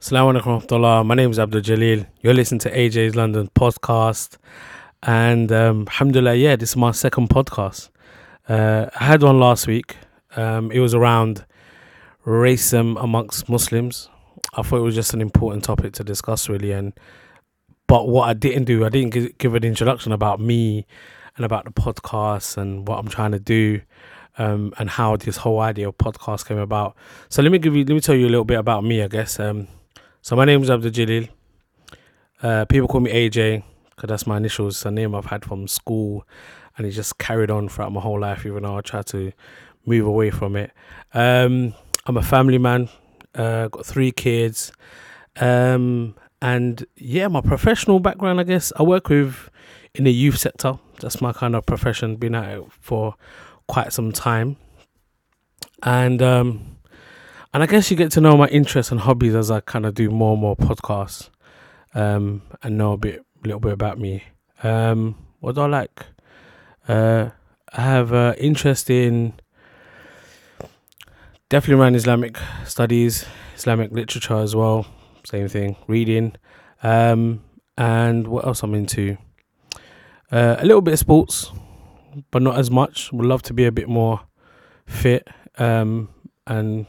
Assalamu alaikum. My name is Abdul Jalil. You're listening to AJ's London podcast. And um, alhamdulillah, yeah, this is my second podcast. Uh, I had one last week. Um, it was around racism amongst Muslims. I thought it was just an important topic to discuss, really. And but what I didn't do, I didn't gi- give an introduction about me and about the podcast and what I'm trying to do. Um, and how this whole idea of podcast came about. So let me give you, let me tell you a little bit about me, I guess. Um, so my name is Abdul Jalil. Uh, people call me AJ because that's my initials. It's a name I've had from school, and it just carried on throughout my whole life. Even though I tried to move away from it. Um, I'm a family man. Uh, got three kids, um, and yeah, my professional background. I guess I work with in the youth sector. That's my kind of profession. Been at it for quite some time, and um, and I guess you get to know my interests and hobbies as I kind of do more and more podcasts, um, and know a bit, a little bit about me. Um, what do I like? Uh, I have uh, interest in definitely around Islamic studies, Islamic literature as well. Same thing, reading, um, and what else I'm into? Uh, a little bit of sports, but not as much. Would love to be a bit more fit um, and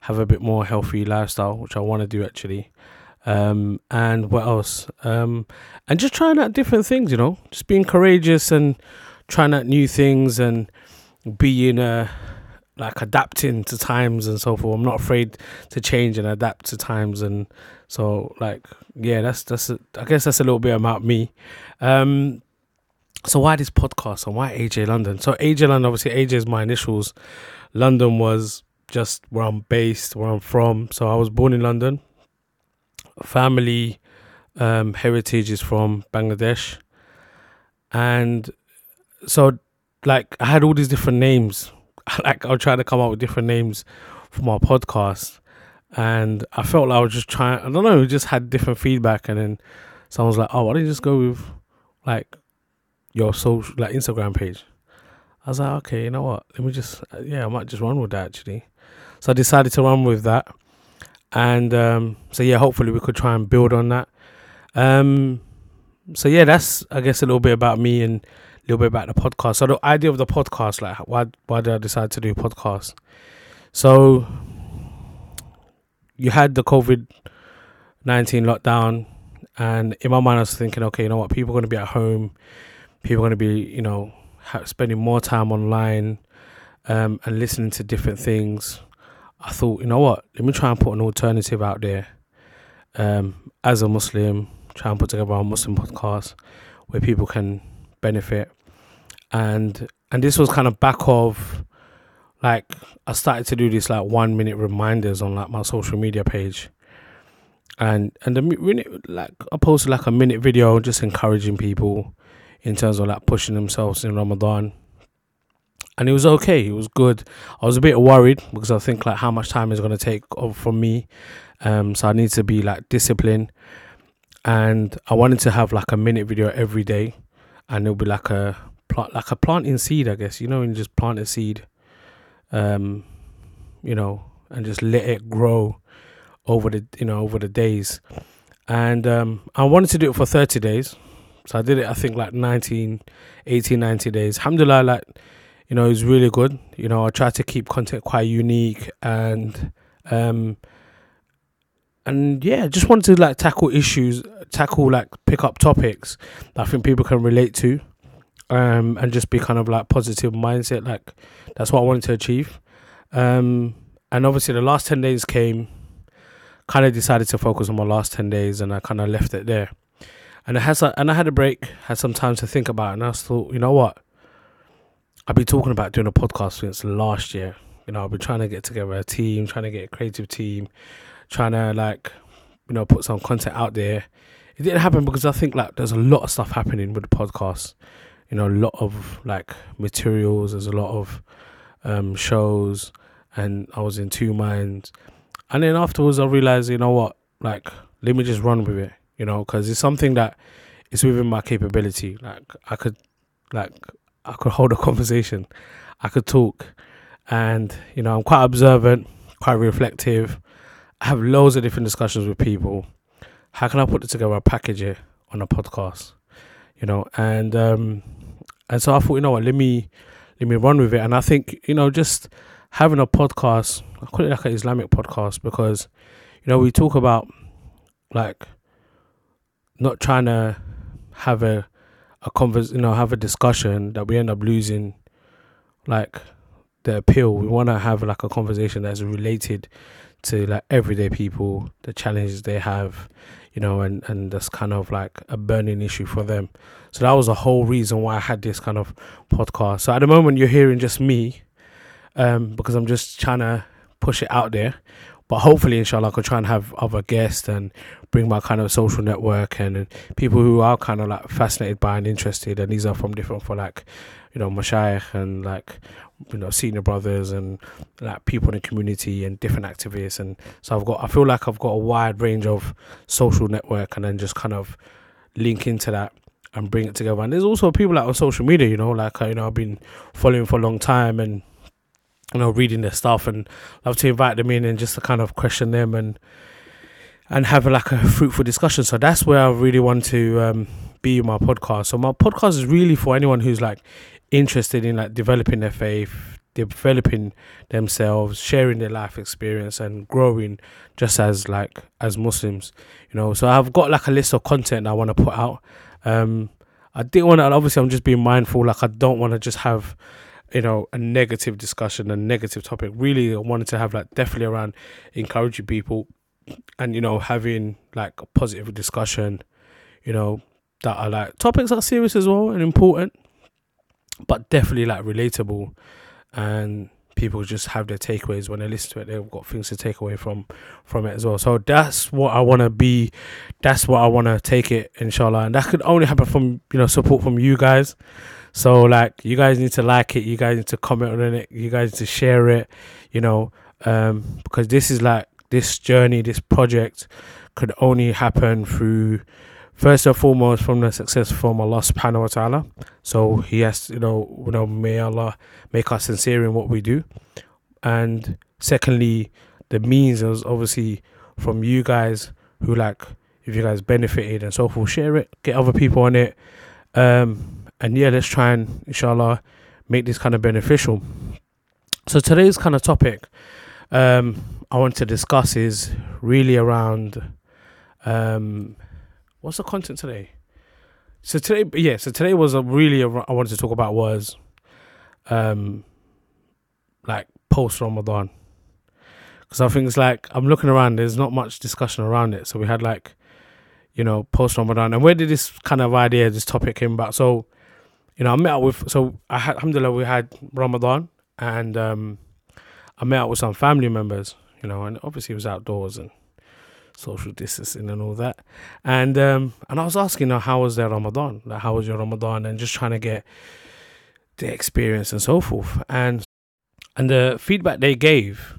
have a bit more healthy lifestyle, which I want to do actually. Um, and what else? Um, and just trying out different things, you know, just being courageous and trying out new things and being uh, like adapting to times and so forth. I'm not afraid to change and adapt to times, and so like yeah, that's that's a, I guess that's a little bit about me. Um, so why this podcast and why AJ London? So AJ London, obviously AJ is my initials. London was just where I'm based, where I'm from. So I was born in London. Family um, heritage is from Bangladesh, and so like I had all these different names. Like I was trying to come up with different names for my podcast, and I felt like I was just trying. I don't know, just had different feedback, and then someone was like, "Oh, why don't you just go with like your social like Instagram page?" I was like, "Okay, you know what? Let me just yeah, I might just run with that actually." So I decided to run with that. And um, so yeah, hopefully we could try and build on that. Um, so yeah, that's I guess a little bit about me and a little bit about the podcast. So the idea of the podcast, like why why did I decide to do a podcast? So you had the COVID nineteen lockdown, and in my mind I was thinking, okay, you know what, people are going to be at home, people are going to be, you know, spending more time online, um, and listening to different things. I thought, you know what, let me try and put an alternative out there. Um, as a Muslim, try and put together a Muslim podcast where people can benefit. And and this was kind of back of like I started to do this like one minute reminders on like my social media page. And and the like I posted like a minute video just encouraging people in terms of like pushing themselves in Ramadan and it was okay. It was good. I was a bit worried because I think like how much time is going to take from me. Um, so I need to be like disciplined, and I wanted to have like a minute video every day, and it'll be like a plant, like a planting seed, I guess. You know, and just plant a seed, um, you know, and just let it grow over the you know over the days, and um, I wanted to do it for thirty days. So I did it, I think, like 19, 18, 90 days. Alhamdulillah, like you know, it's really good. You know, I try to keep content quite unique and um and yeah, just wanted to like tackle issues, tackle like pick up topics that I think people can relate to. Um and just be kind of like positive mindset. Like that's what I wanted to achieve. Um and obviously the last ten days came, kind of decided to focus on my last ten days and I kinda left it there. And I had and I had a break, had some time to think about it and I thought, you know what? I've been talking about doing a podcast since last year. You know, I've been trying to get together a team, trying to get a creative team, trying to like, you know, put some content out there. It didn't happen because I think like there's a lot of stuff happening with the podcast. You know, a lot of like materials. There's a lot of um, shows, and I was in two minds. And then afterwards, I realized, you know what, like let me just run with it. You know, because it's something that is within my capability. Like I could, like I could hold a conversation, I could talk, and you know I'm quite observant, quite reflective, I have loads of different discussions with people. How can I put it together, package it on a podcast? You know, and um, and so I thought, you know what, let me let me run with it. And I think, you know, just having a podcast, I call it like an Islamic podcast because, you know, we talk about like not trying to have a a convers you know, have a discussion that we end up losing like the appeal. We wanna have like a conversation that's related to like everyday people, the challenges they have, you know, and and that's kind of like a burning issue for them. So that was the whole reason why I had this kind of podcast. So at the moment, you're hearing just me, um, because I'm just trying to push it out there. But hopefully, inshallah, I could try and have other guests and bring my kind of social network and, and people who are kind of like fascinated by and interested. And these are from different, for like, you know, mashayikh and like you know senior brothers and like people in the community and different activists and so I've got I feel like I've got a wide range of social network and then just kind of link into that and bring it together and there's also people like on social media you know like uh, you know I've been following for a long time and you know reading their stuff and love to invite them in and just to kind of question them and and have like a fruitful discussion so that's where I really want to um, be my podcast so my podcast is really for anyone who's like interested in like developing their faith, developing themselves, sharing their life experience and growing just as like as Muslims, you know. So I've got like a list of content I want to put out. Um I didn't want to obviously I'm just being mindful, like I don't want to just have you know a negative discussion, a negative topic. Really I wanted to have like definitely around encouraging people and you know having like a positive discussion, you know, that are like topics that are serious as well and important but definitely like relatable. And people just have their takeaways. When they listen to it they've got things to take away from from it as well. So that's what i want to be that's what i want to take it inshallah. And that could only happen from you know support from you guys so like you guys need to like it you guys need to comment on it you guys need to share it you know um because this is like this journey this project could only happen through first and foremost from the success from Allah subhanahu wa ta'ala. So he has you know, you know, may Allah make us sincere in what we do. And secondly, the means is obviously from you guys who like if you guys benefited and so forth, share it, get other people on it. Um and yeah, let's try and inshallah make this kind of beneficial. So today's kind of topic um I want to discuss is really around um what's the content today? So today, yeah. So today was a really I wanted to talk about was, um, like post Ramadan, because I think it's like I'm looking around. There's not much discussion around it. So we had like, you know, post Ramadan, and where did this kind of idea, this topic came about? So, you know, I met with. So I had, alhamdulillah, we had Ramadan, and um, I met up with some family members. You know, and obviously it was outdoors and social distancing and all that. And um, and I was asking her how was their Ramadan, like how was your Ramadan, and just trying to get the experience and so forth. And and the feedback they gave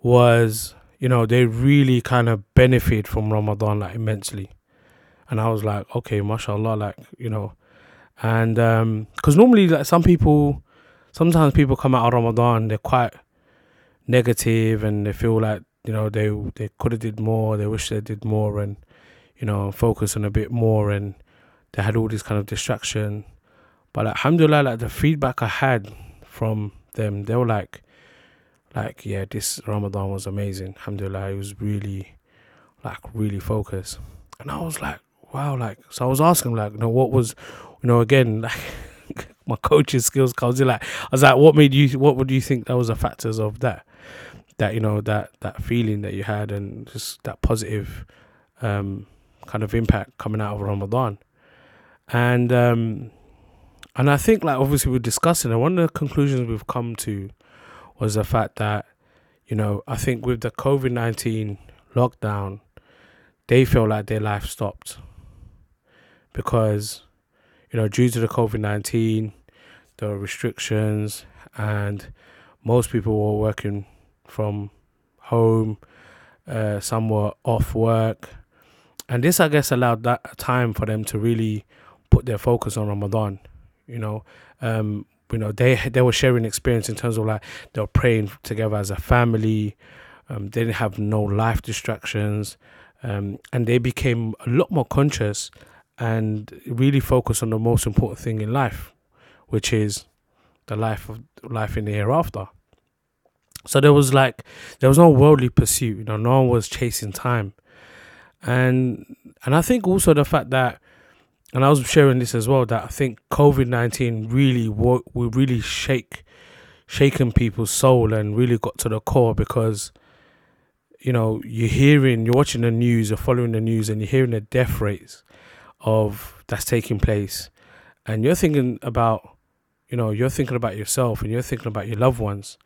was, you know, they really kind of benefit from Ramadan like immensely. And I was like, okay, mashallah, like you know, and um, because normally like some people, sometimes people come out of Ramadan, they're quite negative and they feel like you know they they could have did more they wish they did more and you know focus on a bit more and they had all this kind of distraction. But like, alhamdulillah like the feedback i had from them they were like like yeah this ramadan was amazing. Alhamdulillah it was really like really focused. And i was like wow like so i was asking like you know what was you know again like my coaching skills comes in like i was like what made you what would you think that was the factors of that that you know that that feeling that you had and just that positive um, kind of impact coming out of Ramadan, and um, and I think like obviously we're discussing, and one of the conclusions we've come to was the fact that you know I think with the COVID nineteen lockdown, they feel like their life stopped because you know due to the COVID nineteen, the restrictions and most people were working from home, uh, some were off work. And this, I guess, allowed that time for them to really put their focus on Ramadan. You know, um, you know, they they were sharing experience in terms of like they were praying together as a family. Um, they didn't have no life distractions, um, and they became a lot more conscious and really focus on the most important thing in life, which is the life of life in the hereafter. So there was like there was no worldly pursuit, you know, no one was chasing time. And and I think also the fact that and I was sharing this as well that I think COVID nineteen really will really shake shaken people's soul and really got to the core because you know you're hearing you're watching the news you're following the news and you're hearing the death rates of that's taking place. And you're thinking about you know you're thinking about yourself and you're thinking about your loved ones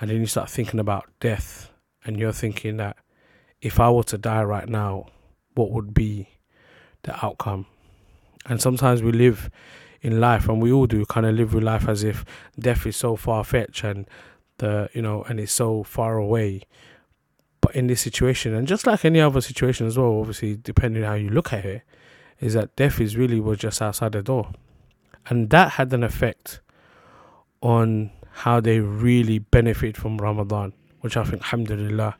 and then you start thinking about death. And you're thinking that if I were to die right now what would be the outcome? And sometimes we live in life and we all do kind of live with life as if death is so far fetched and the you know and it's so far away. But in this situation and just like any other situation as well obviously depending how you look at it is that death is really was just outside the door. And that had an effect on how they really benefit from ramadan which i think alhamdulillah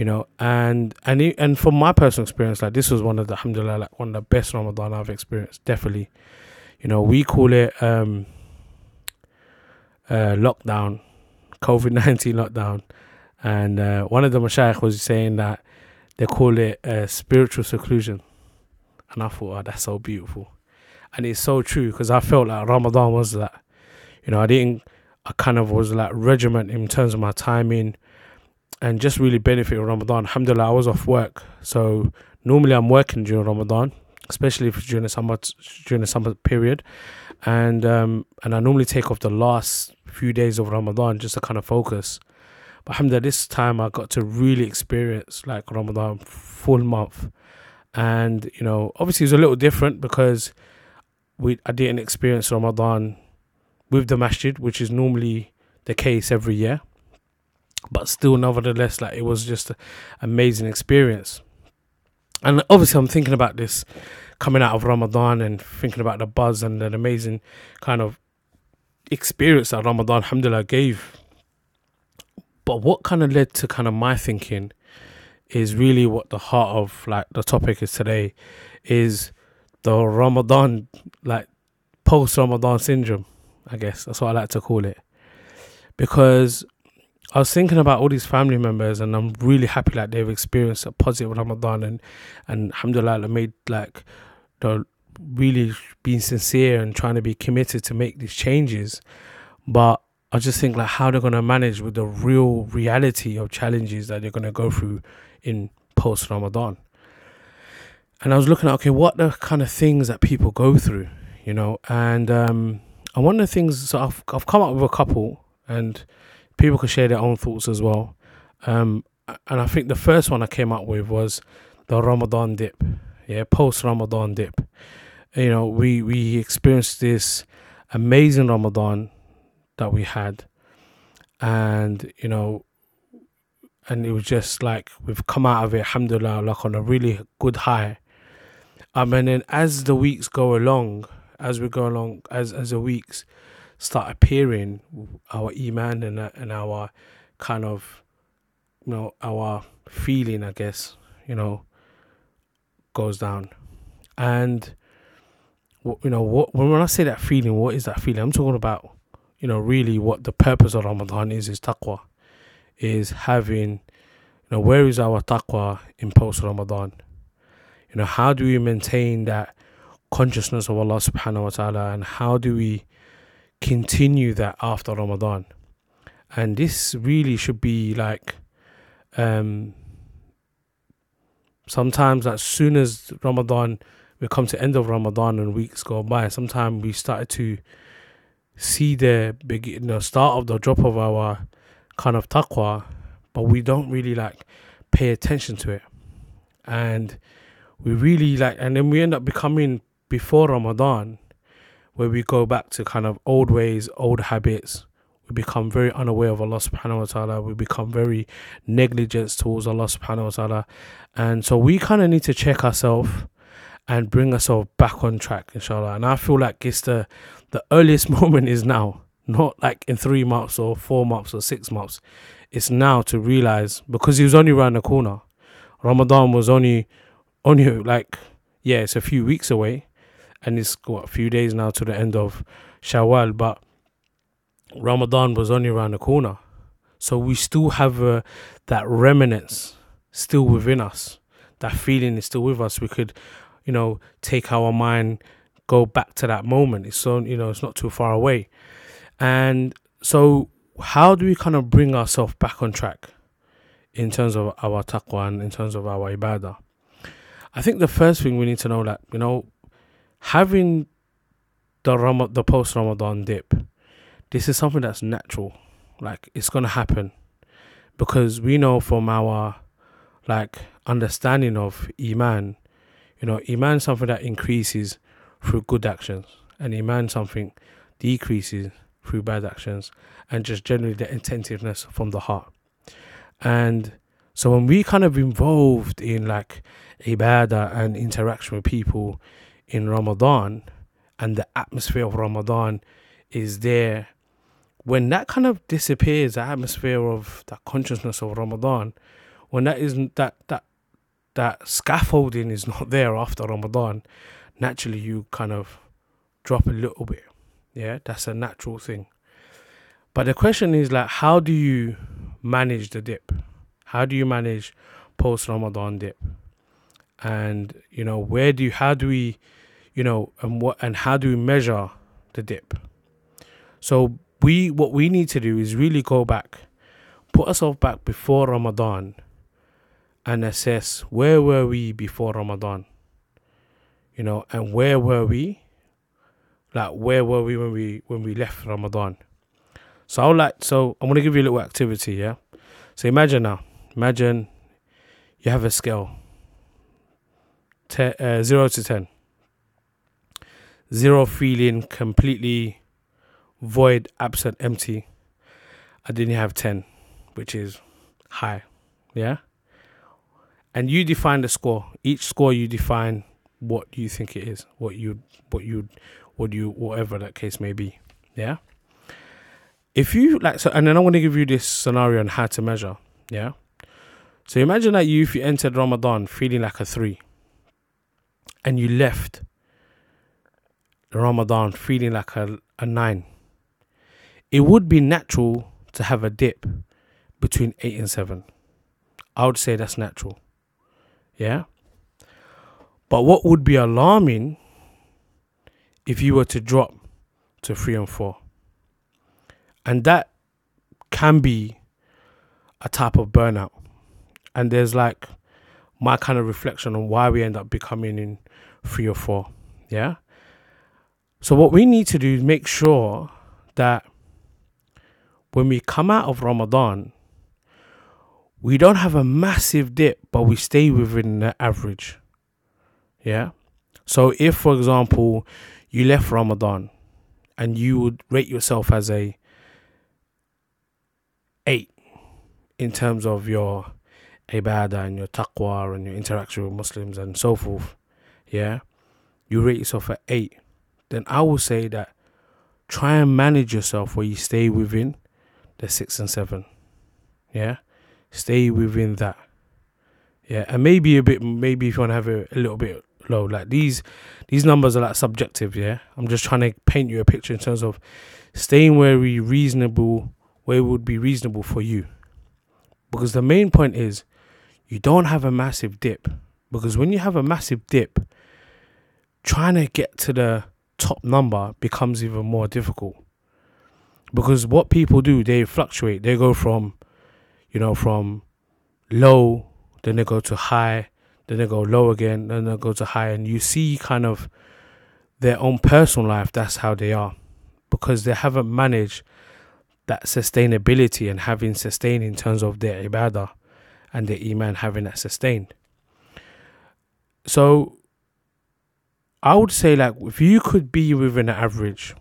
you know. And and and from my personal experience like this was one of the alhamdulillah like one of the best ramadan i've experienced definitely. You know we call it um uh lockdown covid-19 lockdown. And uh, one of the mashayikh was saying that they call it uh, spiritual seclusion and i thought oh, that's so beautiful and it's so true because i felt like ramadan was that you know i didn't i kind of was like regiment in terms of my timing and just really benefit Ramadan. Alhamdulillah, I was off work, so normally I'm working during Ramadan, especially if it's during the summer during the summer period, and um, and I normally take off the last few days of Ramadan just to kind of focus. But alhamdulillah, this time I got to really experience like Ramadan full month, and you know obviously it's a little different because we I didn't experience Ramadan with the masjid, which is normally the case every year. But still nevertheless like it was just an amazing experience. And obviously i'm thinking about this coming out of ramadan and thinking about the buzz and the amazing kind of experience that ramadan alhamdulillah gave. But what kind of led to kind of my thinking is really what the heart of like the topic is today is the ramadan like post ramadan syndrome i guess that's what i like to call it because I was thinking about all these family members, and I'm really happy like they've experienced a positive Ramadan, and and alhamdulillah, they made like the really being sincere and trying to be committed to make these changes. But I just think like how they're gonna manage with the real reality of challenges that they're gonna go through in post Ramadan. And I was looking at okay, what the kind of things that people go through, you know, and um, and one of the things so I've I've come up with a couple and people can share their own thoughts as well. Um, and I think the first one I came up with was the Ramadan dip, yeah, post Ramadan dip. You know, we we experienced this amazing Ramadan that we had, and you know, and it was just like we've come out of it, alhamdulillah, like on a really good high. Um, and then as the weeks go along, as we go along, as as the weeks start appearing, our iman and and our kind of you know our feeling, I guess you know, goes down, and you know what when I say that feeling, what is that feeling? I'm talking about you know really what the purpose of Ramadan is is taqwa, is having you know where is our taqwa in post Ramadan? You know how do we maintain that consciousness of Allah subhanahu wa ta'ala and how do we continue that after Ramadan. And this really should be like um sometimes as soon as Ramadan we come to end of Ramadan and weeks go by, sometimes we started to see the beginning, know, start of the drop of our kind of taqwa, but we don't really like pay attention to it. And we really like and then we end up becoming before Ramadan where we go back to kind of old ways, old habits. We become very unaware of Allah subhanahu wa ta'ala. We become very negligent towards Allah subhanahu wa ta'ala. And so we kind of need to check ourselves and bring ourselves back on track, inshallah. And I feel like it's the, the earliest moment is now, not like in three months or four months or six months. it's now to realize because he was only around the corner. Ramadan was only only like yeah, it's a few weeks away, and it's what a few days now to the end of Shawwal, but Ramadan was only around the corner, so we still have uh, that remnants still within us. That feeling is still with us. We could, you know, take our mind, go back to that moment. It's so you know, it's not too far away, and so how do we kind of bring ourselves back on track in terms of our taqwa and in terms of our ibadah? I think the first thing we need to know that you know having the Ram- the post Ramadan dip, this is something that's natural. Like it's gonna happen because we know from our like understanding of iman, you know, iman is something that increases through good actions, and iman something decreases through bad actions, and just generally the attentiveness from the heart. And so when we kind of involved in like ibadah and interaction with people in Ramadan and the atmosphere of Ramadan is there, when that kind of disappears, the atmosphere of that consciousness of Ramadan, when that isn't that that that scaffolding is not there after Ramadan, naturally you kind of drop a little bit. Yeah, that's a natural thing. But the question is like how do you manage the dip? How do you manage post Ramadan dip? And you know, where do you how do we you know, and what and how do we measure the dip? So we what we need to do is really go back, put ourselves back before Ramadan and assess where were we before Ramadan? You know, and where were we? Like where were we when we when we left Ramadan? So I'll like so I'm gonna give you a little activity, yeah. So imagine now, imagine you have a scale, uh, zero to ten. Zero feeling completely void, absent, empty. I didn't have ten, which is high, yeah. And you define the score. Each score you define what you think it is, what you, what you, what you, whatever that case may be, yeah? If you like so and then i want to give you this scenario on how to measure yeah? So imagine that you if you entered ramadan feeling like a three and you left ramadan feeling like a, a nine it would be natural to have a dip between eight and seven. I would say that's natural. Yeah? But what would be alarming if you were to drop to three and four. And that can be a type of burnout. And there's like my kind of reflection on why we end up becoming in three or four yeah? So what we need to do is make sure that when we come out of ramadan we don't have a massive dip but we stay within the average yeah? So if for example you left ramadan and you would rate yourself as a eight in terms of your ibadah and your taqwa and your interaction with Muslims and so forth, yeah, you rate yourself at eight, then I will say that try and manage yourself where you stay within the six and seven. Yeah, stay within that. Yeah, and maybe a bit, maybe if you want to have it a little bit low, like these, these numbers are like subjective. Yeah, I'm just trying to paint you a picture in terms of staying where we reasonable where it would be reasonable for you. Because the main point is you don't have a massive dip. Because when you have a massive dip, trying to get to the top number becomes even more difficult. Because what people do, they fluctuate. They go from, you know, from low, then they go to high, then they go low again, then they go to high. And you see kind of their own personal life, that's how they are. Because they haven't managed that sustainability and having sustained in terms of their ibadah and their iman having that sustained. So I would say like if you could be within an average,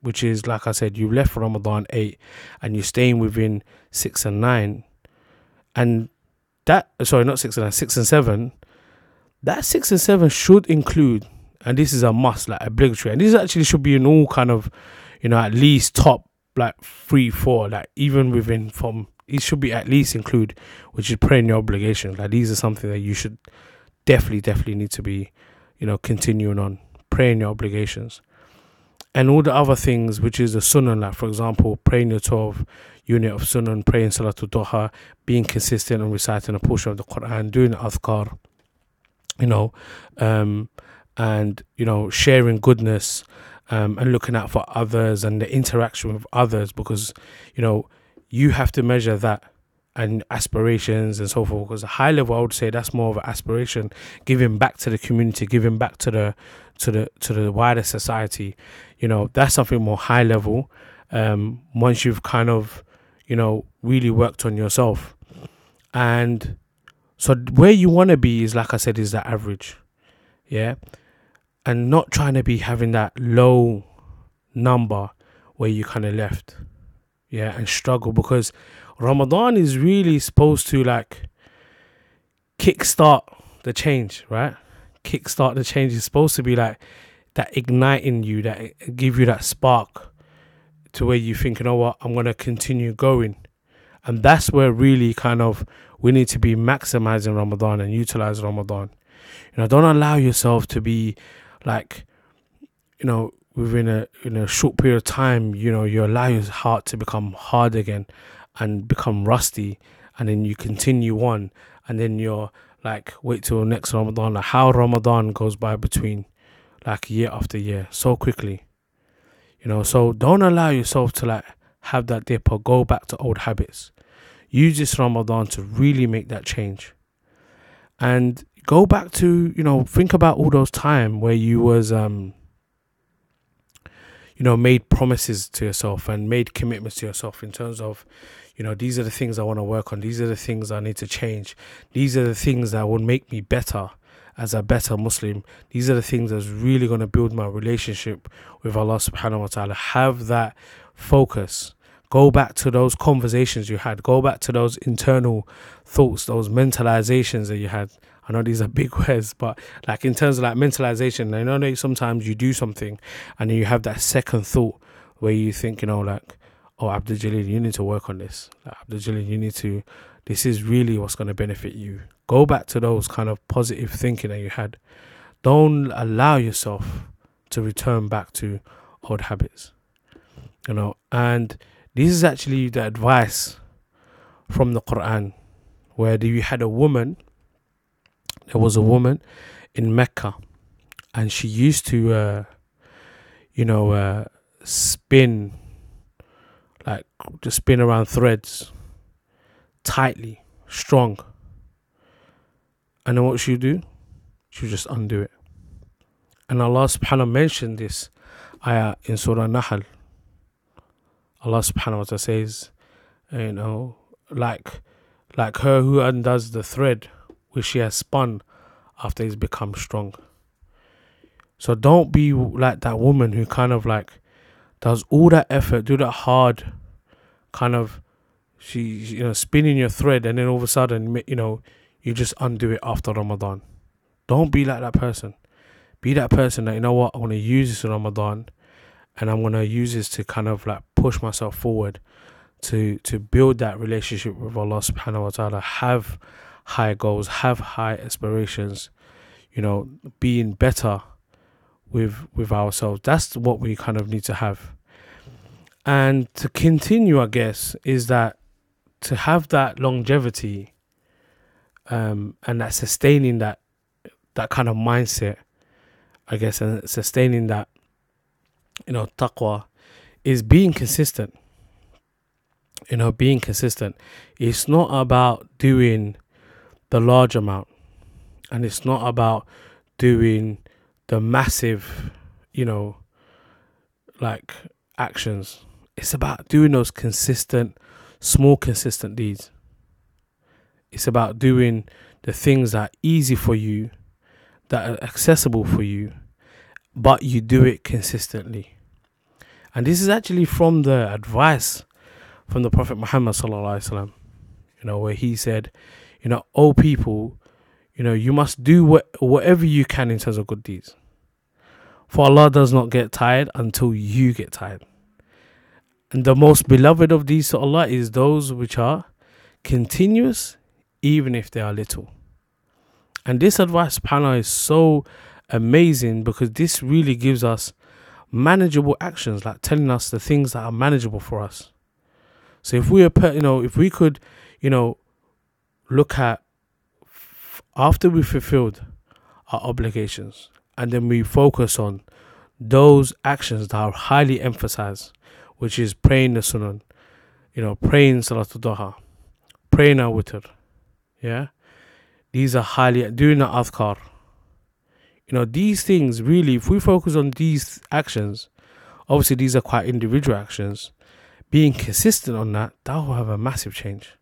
which is like I said, you left Ramadan eight and you're staying within six and nine, and that sorry, not six and nine, six and seven, that six and seven should include, and this is a must, like obligatory, and this actually should be in all kind of, you know, at least top like three, four, like even within from It should be at least include, which is praying your obligations. Like these are something that you should definitely, definitely need to be, you know, continuing on praying your obligations, and all the other things, which is the sunnah. Like for example, praying your twelve unit of sunnah, praying salatul duha, being consistent and reciting a portion of the Quran, doing adhkar, you know, um, and you know, sharing goodness um, and looking out for others and the interaction with others because you know you have to measure that and aspirations and so forth because a high level i would say that's more of an aspiration giving back to the community giving back to the to the to the wider society. You know that's something more high level um, once you've kind of you know really worked on yourself. And so where you want to be is like i said is that average yeah? And not trying to be having that low number where you kind of left yeah and struggle because ramadan is really supposed to like kickstart the change right? Kickstart the change is supposed to be like that igniting you that give you that spark to where you think you know what? I'm to continue going. And that's where really kind of we need to be maximizing ramadan and utilize ramadan. You know don't allow yourself to be like you know within a in a short period of time you know you allow your heart to become hard again and become rusty and then you continue on and then you're like wait till next ramadan. Like how ramadan goes by between like year after year so quickly. You know so don't allow yourself to like have that dip or go back to old habits use this ramadan to really make that change. And go back to you know think about all those time where you was um you know made promises to yourself and made commitments to yourself in terms of you know these are the things i want to work on. These are the things i need to change. These are the things that will make me better as a better muslim. These are the things that's really going to build my relationship with allah subhanahu wa ta'ala. Have that focus go back to those conversations you had go back to those internal thoughts those mentalizations that you had I know these are big words, but like in terms of like mentalization, I know sometimes you do something and then you have that second thought where you think, you know, like, oh, Abdul Jalil, you need to work on this. Like, Abdul Jalil, you need to, this is really what's going to benefit you. Go back to those kind of positive thinking that you had. Don't allow yourself to return back to old habits, you know. And this is actually the advice from the Quran, where you had a woman there was a woman in Mecca, and she used to, uh, you know, uh, spin, like to spin around threads tightly, strong. And then what she do? She would just undo it. And Allah subhanahu mentioned this ayah in Surah Nahl. Allah subhanahu wa ta'ala says, you know, like like her who undoes the thread which she has spun after he's become strong. So don't be like that woman who kind of like does all that effort, do that hard kind of she you know spinning your thread and then all of a sudden you know you just undo it after Ramadan. Don't be like that person. Be that person that you know what I want to use this Ramadan and I'm gonna use this to kind of like push myself forward to to build that relationship with Allah subhanahu wa ta'ala. Have high goals, have high aspirations, you know, being better with with ourselves. That's what we kind of need to have. And to continue, I guess, is that to have that longevity um, and that sustaining that that kind of mindset, I guess, and sustaining that, you know, taqwa is being consistent. You know, being consistent. It's not about doing the large amount and it's not about doing the massive you know like actions it's about doing those consistent small consistent deeds it's about doing the things that are easy for you that are accessible for you but you do it consistently and this is actually from the advice from the prophet muhammad sallallahu alaihi you know where he said you know, old people, you know, you must do what, whatever you can in terms of good deeds. For Allah does not get tired until you get tired. And the most beloved of these to Allah is those which are continuous, even if they are little. And this advice panel is so amazing because this really gives us manageable actions, like telling us the things that are manageable for us. So if we are, you know, if we could, you know, look at after we fulfilled our obligations and then we focus on those actions that are highly emphasized, which is praying the sunnah, you know, praying salatul duha, praying our witr, yeah. These are highly doing the adhkar. You know, these things really, if we focus on these actions, obviously these are quite individual actions. Being consistent on that, that will have a massive change.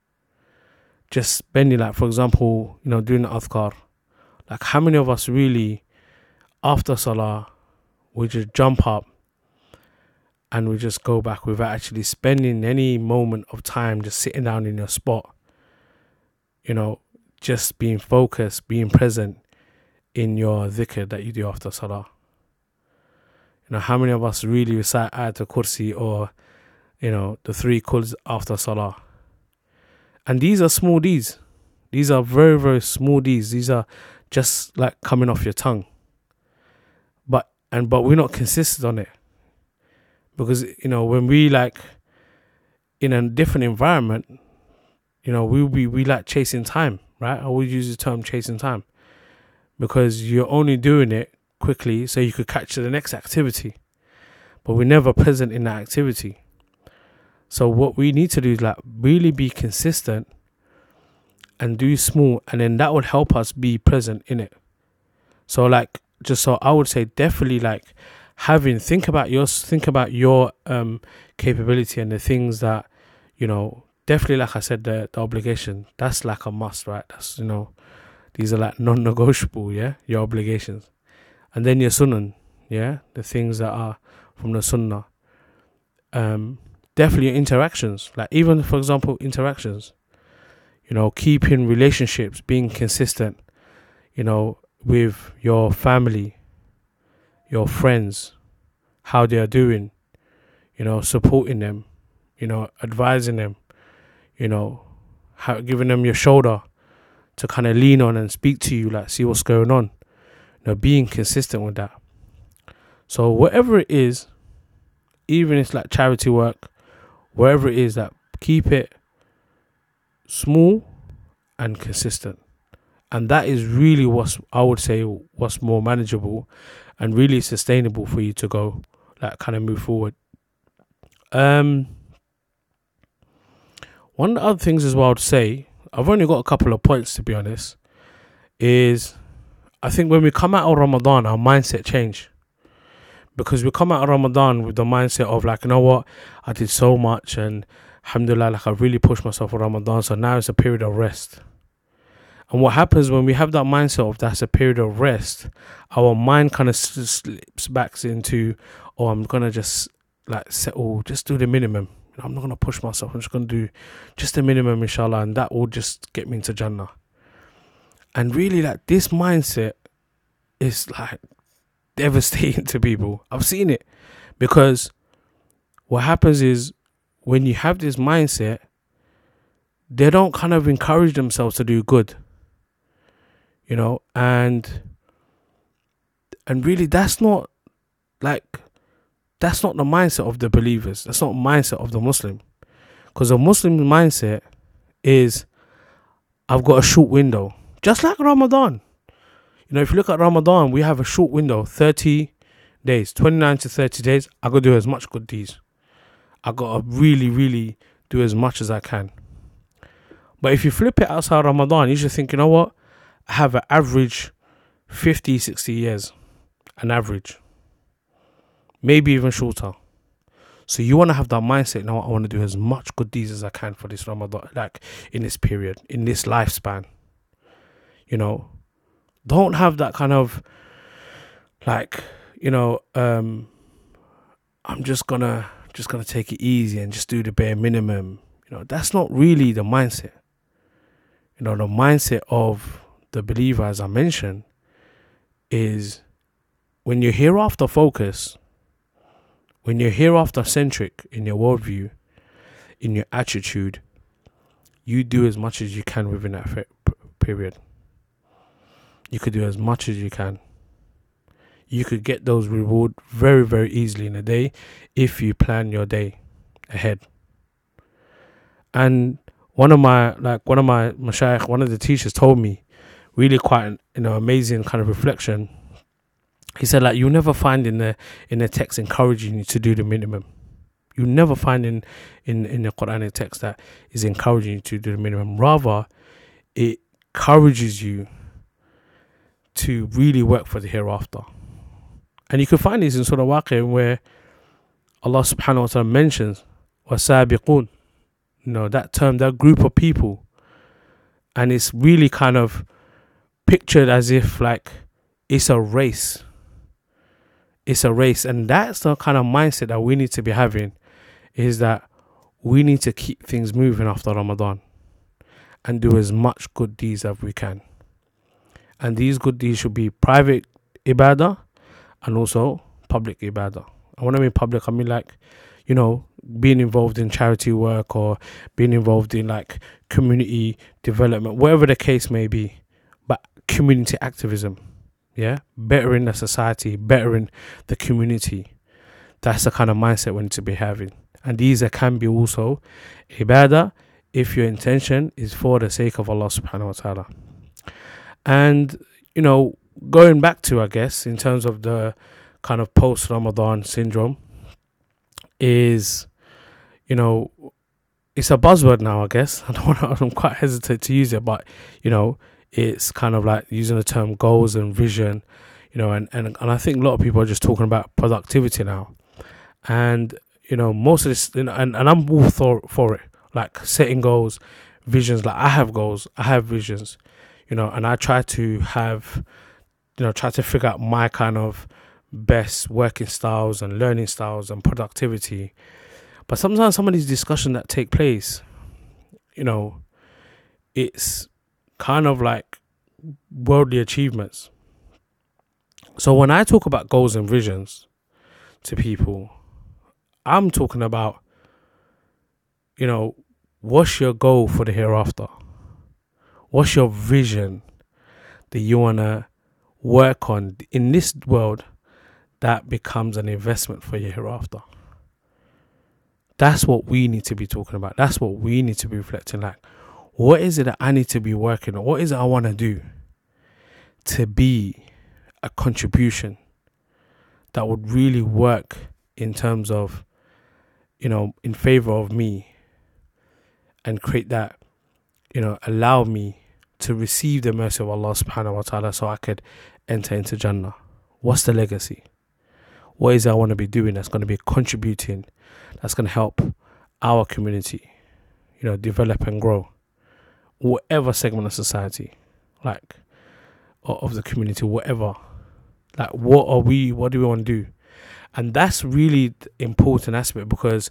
Just spending, like, for example, you know, doing the adhkar. Like, how many of us really, after salah, we just jump up and we just go back without actually spending any moment of time just sitting down in your spot? You know, just being focused, being present in your dhikr that you do after salah. You know, how many of us really recite Ayatul Kursi or, you know, the three kuls after salah? And these are small D's. These are very, very small D's. These are just like coming off your tongue. But and but we're not consistent on it. Because, you know, when we like in a different environment, you know, we we we like chasing time right? I always use the term chasing time because you're only doing it quickly so you could catch the next activity, but we're never present in that activity. So what we need to do is like really be consistent and do small, and then that would help us be present in it. So like just so I would say definitely like having think about your think about your um capability and the things that you know definitely, like I said, the, the obligation that's like a must, right? That's you know, these are like non-negotiable, yeah, your obligations, and then your sunan, yeah, the things that are from the sunnah. Um, definitely your interactions, like even for example, interactions. You know, keeping relationships, being consistent. You know, with your family, your friends, how they are doing. You know, supporting them. You know, advising them you know, how, giving them your shoulder to kind of lean on and speak to you, like see what's going on. You know, being consistent with that. So whatever it is, even if it's like charity work, wherever it is, that keep it small and consistent. And that is really what's I would say what's more manageable and really sustainable for you to go like kind of move forward. Um one of the other things as well to say, I've only got a couple of points to be honest, is I think when we come out of Ramadan, our mindset change. Because we come out of Ramadan with the mindset of like, you know what, I did so much and alhamdulillah, like I really pushed myself for Ramadan, so now it's a period of rest. And what happens when we have that mindset of that's a period of rest, our mind kind of slips back into, oh, I'm gonna just like settle, just do the minimum. I'm not going to push myself. I'm just going to do just the minimum, inshallah, and that will just get me into Jannah. And really, like, this mindset is like devastating to people. I've seen it because what happens is when you have this mindset, they don't kind of encourage themselves to do good, you know, and and really that's not like that's not the mindset of the believers. That's not the mindset of the Muslim. Because the Muslim mindset is I've got a short window. Just like Ramadan. You know, if you look at Ramadan, we have a short window, 30 days, 29 to 30 days. I gotta do as much good deeds. I gotta really, really do as much as I can. But if you flip it outside Ramadan, you should think, you know what? I have an average 50, 60 years. An average maybe even shorter. So you want to have that mindset. Now I want to do as much good deeds as I can for this Ramadan, like in this period, in this lifespan. You know, don't have that kind of like, you know, um, I'm just gonna just gonna take it easy and just do the bare minimum. You know, that's not really the mindset. You know, the mindset of the believer, as I mentioned, is when you're hereafter focus when you're hereafter centric in your worldview, in your attitude, you do as much as you can within that period. You could do as much as you can. You could get those reward very very easily in a day if you plan your day ahead. And one of my like one of my mashayikh, one of the teachers told me really quite an you know amazing kind of reflection. He said like you'll never find in the in the text encouraging you to do the minimum. You never find in in in the Quranic text that is encouraging you to do the minimum. Rather, it encourages you to really work for the hereafter. And you can find this in Surah Waqi where Allah subhanahu wa ta'ala mentions wasabiqun you know that term that group of people and it's really kind of pictured as if like it's a race it's a race. And that's the kind of mindset that we need to be having is that we need to keep things moving after ramadan and do as much good deeds as we can. And these good deeds should be private ibadah and also public ibadah. And when i mean public i mean like you know being involved in charity work or being involved in like community development, whatever the case may be, but community activism, yeah, bettering the society, bettering the community. That's the kind of mindset we need to be having. And these can be also ibadah if your intention is for the sake of Allah subhanahu wa ta'ala. And, you know, going back to, I guess, in terms of the kind of post Ramadan syndrome, is you know, it's a buzzword now, I guess. I don't want I'm quite hesitant to use it, but you know, it's kind of like using the term goals and vision, you know, and, and, and I think a lot of people are just talking about productivity now. And, you know, most of this, you know, and, and I'm all for, for it, like setting goals, visions. Like I have goals, I have visions, you know, and I try to have, you know, try to figure out my kind of best working styles and learning styles and productivity but sometimes some of these discussions that take place, you know, it's kind of like worldly achievements. So when I talk about goals and visions to people, I'm talking about, you know, what's your goal for the hereafter? What's your vision that you want to work on in this world that becomes an investment for your hereafter? That's what we need to be talking about. That's what we need to be reflecting like. What is it that I need to be working on? What is it I want to do to be a contribution that would really work in terms of, you know, in favor of me and create that, you know, allow me to receive the mercy of Allah subhanahu wa ta'ala so I could enter into Jannah. What's the legacy? What is I want to be doing that's going to be contributing that's going to help our community, you know, develop and grow, whatever segment of society, like, of the community, whatever. Like, what are we, what do we want to do? And that's really important aspect because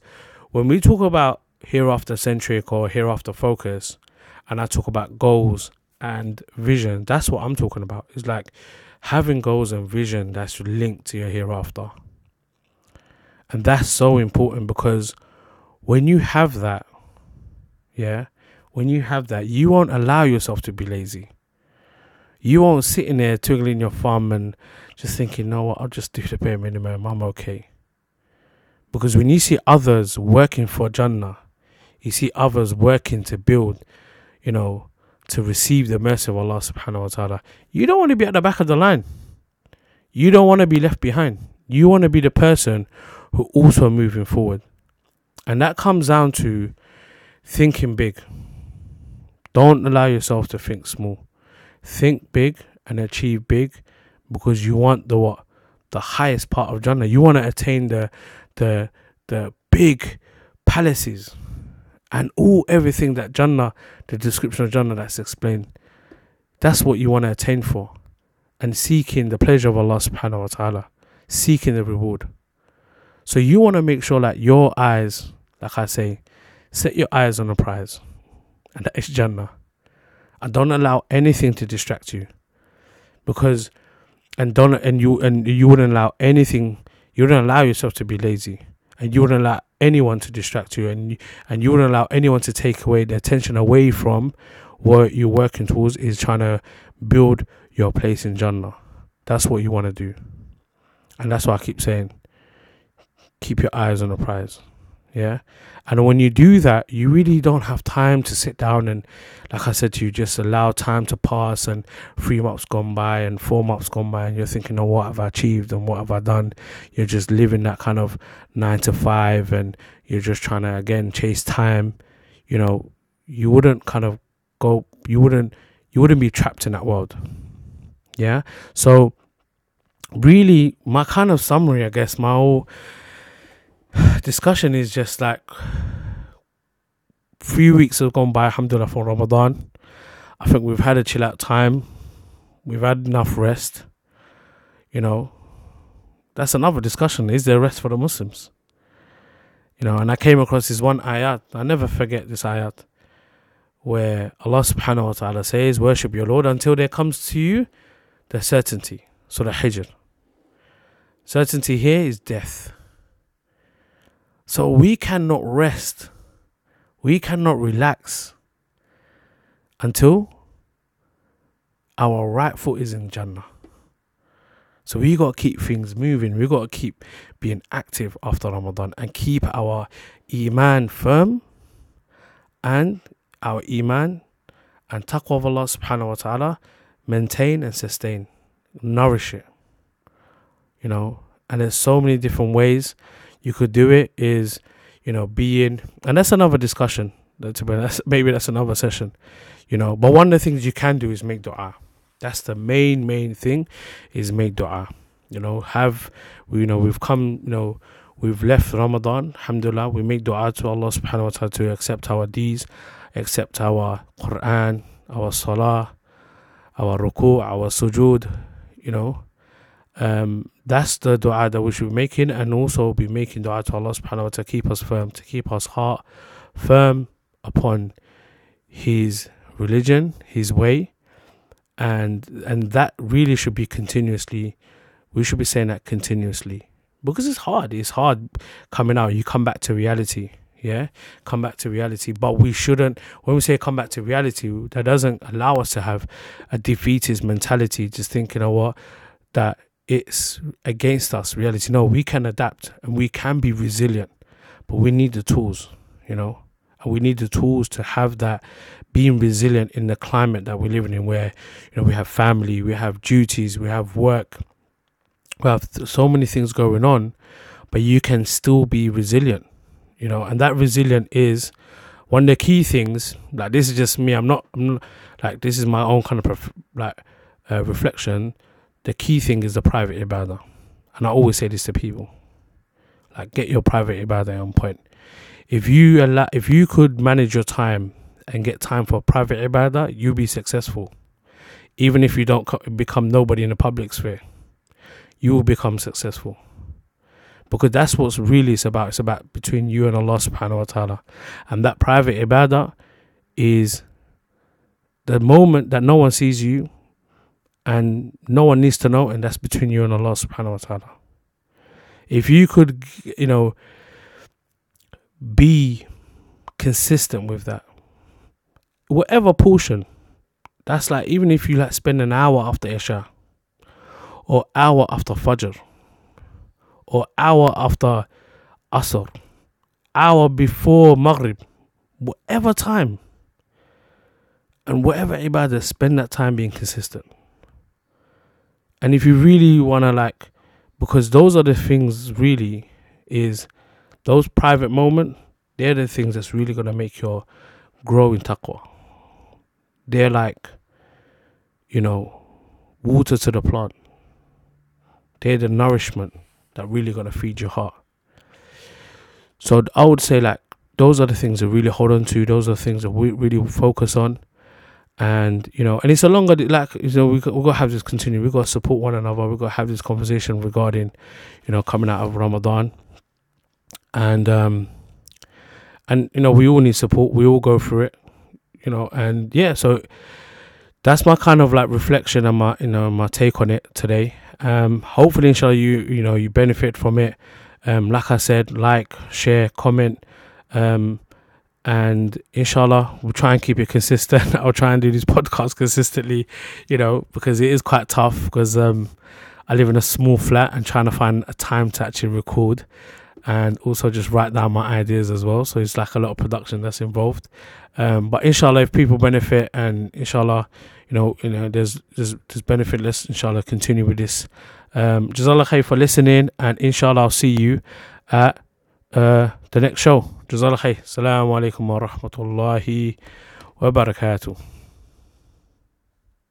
when we talk about hereafter centric or hereafter focus, and I talk about goals and vision, that's what I'm talking about. It's like having goals and vision that's linked to your hereafter. And that's so important because when you have that, yeah, when you have that, you won't allow yourself to be lazy. You won't sit in there twiggling your thumb and just thinking, no, what, I'll just do the bare minimum, I'm okay. Because when you see others working for Jannah, you see others working to build, you know, to receive the mercy of Allah subhanahu wa ta'ala, you don't want to be at the back of the line. You don't want to be left behind. You want to be the person who also moving forward. And that comes down to thinking big. Don't allow yourself to think small. Think big and achieve big because you want the what? The highest part of Jannah. You want to attain the the the big palaces and all everything that Jannah, the description of Jannah that's explained. That's what you want to attain for. And seeking the pleasure of Allah subhanahu wa ta'ala. Seeking the reward. So you want to make sure that your eyes, like I say, set your eyes on the prize, and that is Jannah. And don't allow anything to distract you, because, and don't and you and you wouldn't allow anything. You wouldn't allow yourself to be lazy, and you wouldn't allow anyone to distract you and and you wouldn't allow anyone to take away the attention away from what you're working towards is trying to build your place in Jannah. That's what you want to do. And that's why I keep saying keep your eyes on the prize. Yeah. And when you do that, you really don't have time to sit down and, like I said to you, just allow time to pass and three months gone by and four months gone by, and you're thinking, oh, what have I achieved and what have I done? You're just living that kind of nine to five and you're just trying to, again, chase time. You know, you wouldn't kind of go, you wouldn't, you wouldn't be trapped in that world. Yeah. So, really, my kind of summary, I guess, my whole discussion is just like three weeks have gone by, alhamdulillah, for Ramadan. I think we've had a chill out time. We've had enough rest. You know, that's another discussion. Is there rest for the Muslims? You know, and I came across this one ayat. I never forget this ayat where Allah subhanahu wa ta'ala says, Worship your Lord until there comes to you the certainty. So the Hijr. Certainty here is death. So we cannot rest, we cannot relax until our right foot is in Jannah. So we got to keep things moving. We got to keep being active after Ramadan and keep our iman firm and our iman and taqwa of Allah subhanahu wa ta'ala maintain and sustain, nourish it. You know, and there's so many different ways you could do it is you know being and that's another discussion. That's maybe that's another session you know. But one of the things you can do is make dua. That's the main main thing is make dua you know. Have you know we've come you know we've left ramadan alhamdulillah. We make dua to allah subhanahu wa ta'ala to accept our deeds accept our quran our salah our ruku our sujud you know um, that's the dua that we should be making, and also be making dua to Allah subhanahu wa ta'ala to keep us firm, to keep us heart firm upon His religion, His way, and and that really should be continuously. We should be saying that continuously because it's hard. It's hard coming out. You come back to reality yeah come back to reality but we shouldn't when we say come back to reality that doesn't allow us to have a defeatist mentality just thinking you know what that it's against us reality. No we can adapt and we can be resilient but we need the tools you know? And we need the tools to have that being resilient in the climate that we're living in where you know we have family we have duties we have work we have so many things going on but you can still be resilient you know? And that resilient is one of the key things like this is just me i'm not i'm not like this is my own kind of like uh, reflection the key thing is the private ibadah. And I always say this to people. Like get your private ibadah on point. If you allow, if you could manage your time and get time for private ibadah, you'll be successful. Even if you don't become nobody in the public sphere, you will become successful. Because that's what's really it's about. It's about between you and Allah subhanahu wa ta'ala. And that private ibadah is the moment that no one sees you and no one needs to know, and that's between you and Allah subhanahu wa ta'ala. If you could, you know, be consistent with that, whatever portion, that's like even if you like spend an hour after Isha, or hour after Fajr, or hour after Asr, hour before Maghrib, whatever time, and whatever ibadah, spend that time being consistent. And if you really want to like, because those are the things really is those private moments, they're the things that's really going to make your grow in taqwa. They're like, you know, water to the plant. They're the nourishment that really going to feed your heart. So I would say like those are the things that really hold on to. Those are the things that we really focus on and you know and it's a longer like you know we got, we got to have this continue we got to support one another we got to have this conversation regarding you know coming out of ramadan. And um and you know we all need support we all go through it you know and yeah so that's my kind of like reflection and my you know my take on it today. Um hopefully inshallah you you know you benefit from it. Um, like I said, like, share, comment, um, and inshallah, we'll try and keep it consistent. I'll try and do these podcasts consistently, you know, because it is quite tough because um, I live in a small flat and trying to find a time to actually record and also just write down my ideas as well. So it's like a lot of production that's involved. Um, but inshallah, if people benefit and inshallah, you know, you know, there's there's, there's benefit. Let's inshallah continue with this. Um, Jazakallah khair for listening, and inshallah, I'll see you at uh, the next show. Jazakallah khair. Assalamu alaikum wa rahmatullahi wa barakatuh.